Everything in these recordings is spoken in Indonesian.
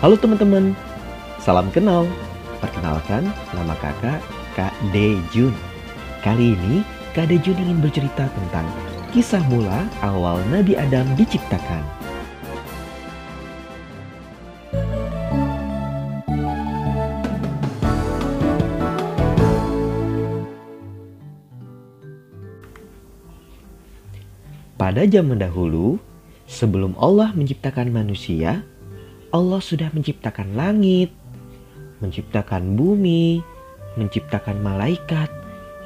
Halo teman-teman, salam kenal. Perkenalkan, nama kakak Kak Dejun. Kali ini Kak Dejun ingin bercerita tentang kisah mula awal Nabi Adam diciptakan. Pada zaman dahulu, sebelum Allah menciptakan manusia, Allah sudah menciptakan langit, menciptakan bumi, menciptakan malaikat,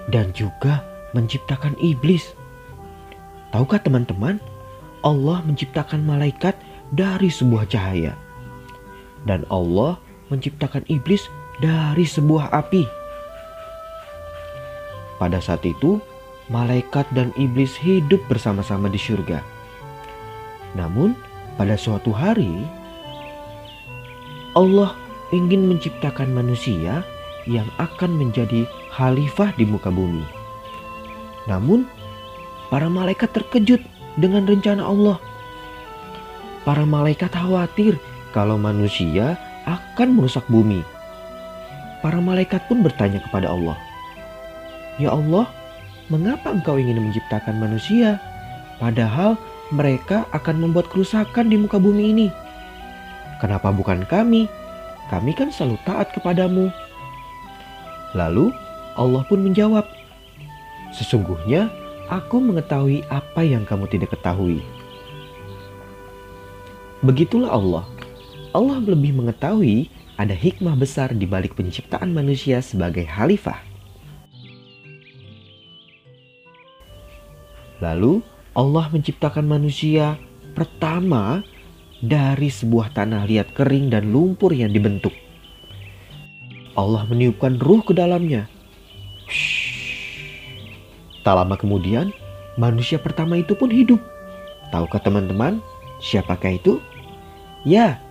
dan juga menciptakan iblis. Tahukah teman-teman, Allah menciptakan malaikat dari sebuah cahaya. Dan Allah menciptakan iblis dari sebuah api. Pada saat itu, malaikat dan iblis hidup bersama-sama di surga. Namun, pada suatu hari, Allah ingin menciptakan manusia yang akan menjadi khalifah di muka bumi. Namun, para malaikat terkejut dengan rencana Allah. Para malaikat khawatir kalau manusia akan merusak bumi. Para malaikat pun bertanya kepada Allah, "Ya Allah, mengapa engkau ingin menciptakan manusia, padahal mereka akan membuat kerusakan di muka bumi ini? Kenapa bukan kami? Kami kan selalu taat kepadamu. Lalu Allah pun menjawab, Sesungguhnya aku mengetahui apa yang kamu tidak ketahui. Begitulah Allah. Allah lebih mengetahui ada hikmah besar di balik penciptaan manusia sebagai khalifah. Lalu Allah menciptakan manusia pertama dari sebuah tanah liat kering dan lumpur yang dibentuk. Allah meniupkan ruh ke dalamnya. Tak lama kemudian, manusia pertama itu pun hidup. Tahukah teman-teman, siapakah itu? Ya,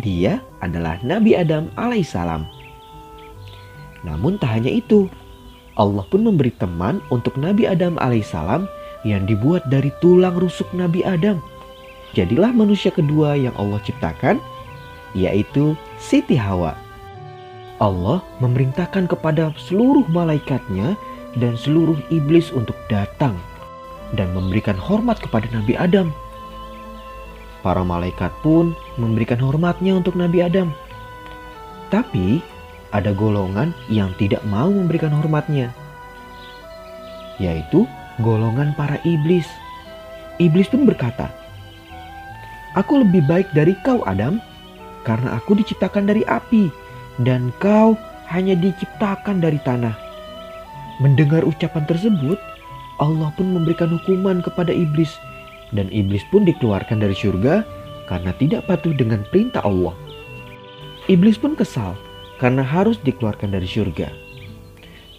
dia adalah Nabi Adam alaihissalam. Namun tak hanya itu, Allah pun memberi teman untuk Nabi Adam alaihissalam yang dibuat dari tulang rusuk Nabi Adam. Jadilah manusia kedua yang Allah ciptakan, yaitu Siti Hawa. Allah memerintahkan kepada seluruh malaikatnya dan seluruh iblis untuk datang dan memberikan hormat kepada Nabi Adam. Para malaikat pun memberikan hormatnya untuk Nabi Adam. Tapi ada golongan yang tidak mau memberikan hormatnya, yaitu golongan para iblis. Iblis pun berkata, Aku lebih baik dari kau Adam, karena aku diciptakan dari api, dan kau hanya diciptakan dari tanah. Mendengar ucapan tersebut, Allah pun memberikan hukuman kepada iblis, dan iblis pun dikeluarkan dari surga karena tidak patuh dengan perintah Allah. Iblis pun kesal karena harus dikeluarkan dari surga.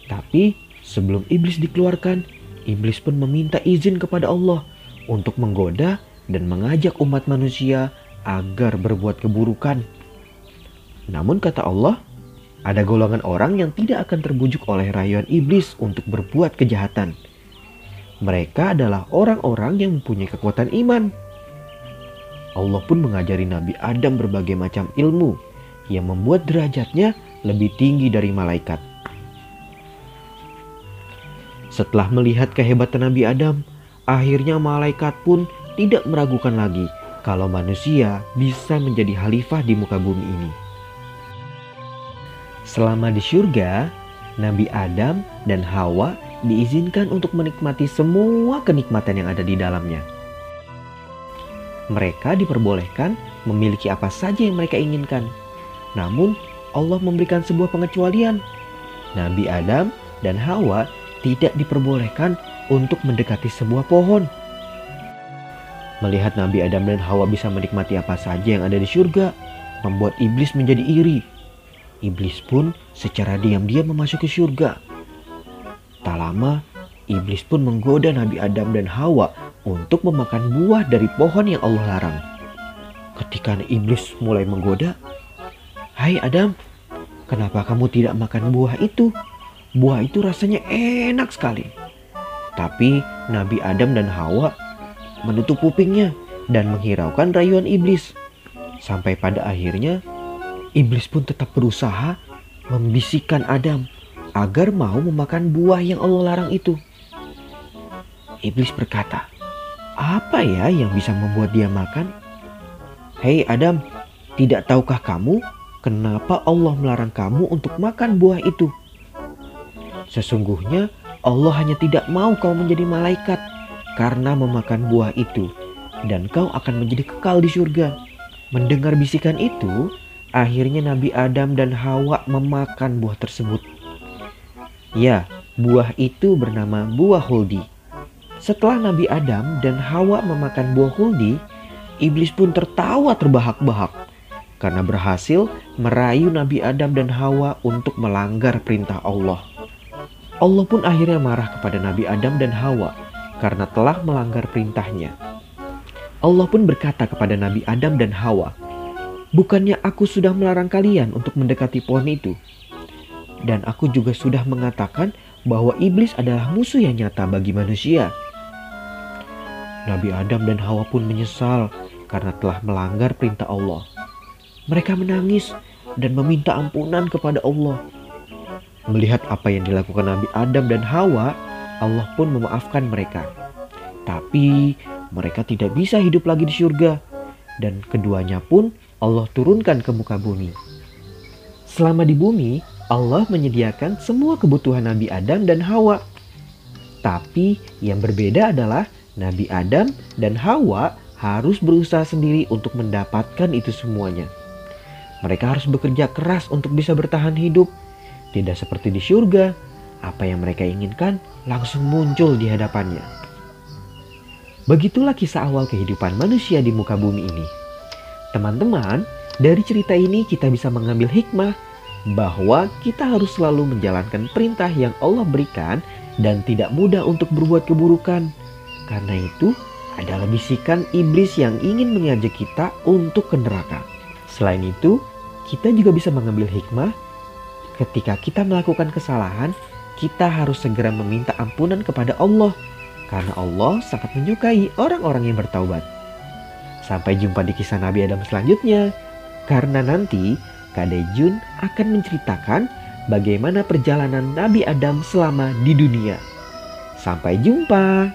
Tapi sebelum iblis dikeluarkan, iblis pun meminta izin kepada Allah untuk menggoda dan mengajak umat manusia agar berbuat keburukan. Namun kata Allah, ada golongan orang yang tidak akan terbujuk oleh rayuan iblis untuk berbuat kejahatan. Mereka adalah orang-orang yang mempunyai kekuatan iman. Allah pun mengajari Nabi Adam berbagai macam ilmu yang membuat derajatnya lebih tinggi dari malaikat. Setelah melihat kehebatan Nabi Adam, akhirnya malaikat pun tidak meragukan lagi kalau manusia bisa menjadi khalifah di muka bumi ini. Selama di surga, Nabi Adam dan Hawa diizinkan untuk menikmati semua kenikmatan yang ada di dalamnya. Mereka diperbolehkan memiliki apa saja yang mereka inginkan. Namun, Allah memberikan sebuah pengecualian. Nabi Adam dan Hawa tidak diperbolehkan untuk mendekati sebuah pohon. Melihat Nabi Adam dan Hawa bisa menikmati apa saja yang ada di surga, membuat iblis menjadi iri. Iblis pun secara diam-diam memasuki surga. Tak lama, iblis pun menggoda Nabi Adam dan Hawa untuk memakan buah dari pohon yang Allah larang. Ketika iblis mulai menggoda, "Hai Adam, kenapa kamu tidak makan buah itu?" Buah itu rasanya enak sekali. Tapi Nabi Adam dan Hawa menutup kupingnya dan menghiraukan rayuan iblis. Sampai pada akhirnya Iblis pun tetap berusaha membisikkan Adam agar mau memakan buah yang Allah larang itu. Iblis berkata, "Apa ya yang bisa membuat dia makan?" "Hei Adam, tidak tahukah kamu kenapa Allah melarang kamu untuk makan buah itu?" Sesungguhnya Allah hanya tidak mau kau menjadi malaikat karena memakan buah itu dan kau akan menjadi kekal di surga. Mendengar bisikan itu, akhirnya Nabi Adam dan Hawa memakan buah tersebut. Ya, buah itu bernama buah huldi. Setelah Nabi Adam dan Hawa memakan buah huldi, iblis pun tertawa terbahak-bahak karena berhasil merayu Nabi Adam dan Hawa untuk melanggar perintah Allah. Allah pun akhirnya marah kepada Nabi Adam dan Hawa karena telah melanggar perintahnya. Allah pun berkata kepada Nabi Adam dan Hawa, Bukannya aku sudah melarang kalian untuk mendekati pohon itu? Dan aku juga sudah mengatakan bahwa iblis adalah musuh yang nyata bagi manusia. Nabi Adam dan Hawa pun menyesal karena telah melanggar perintah Allah. Mereka menangis dan meminta ampunan kepada Allah. Melihat apa yang dilakukan Nabi Adam dan Hawa, Allah pun memaafkan mereka. Tapi mereka tidak bisa hidup lagi di surga, dan keduanya pun Allah turunkan ke muka bumi. Selama di bumi, Allah menyediakan semua kebutuhan Nabi Adam dan Hawa. Tapi yang berbeda adalah Nabi Adam dan Hawa harus berusaha sendiri untuk mendapatkan itu semuanya. Mereka harus bekerja keras untuk bisa bertahan hidup tidak seperti di surga, apa yang mereka inginkan langsung muncul di hadapannya. Begitulah kisah awal kehidupan manusia di muka bumi ini. Teman-teman, dari cerita ini kita bisa mengambil hikmah bahwa kita harus selalu menjalankan perintah yang Allah berikan dan tidak mudah untuk berbuat keburukan. Karena itu adalah bisikan iblis yang ingin mengajak kita untuk ke neraka. Selain itu, kita juga bisa mengambil hikmah ketika kita melakukan kesalahan, kita harus segera meminta ampunan kepada Allah karena Allah sangat menyukai orang-orang yang bertaubat. Sampai jumpa di kisah Nabi Adam selanjutnya. Karena nanti Kade Jun akan menceritakan bagaimana perjalanan Nabi Adam selama di dunia. Sampai jumpa.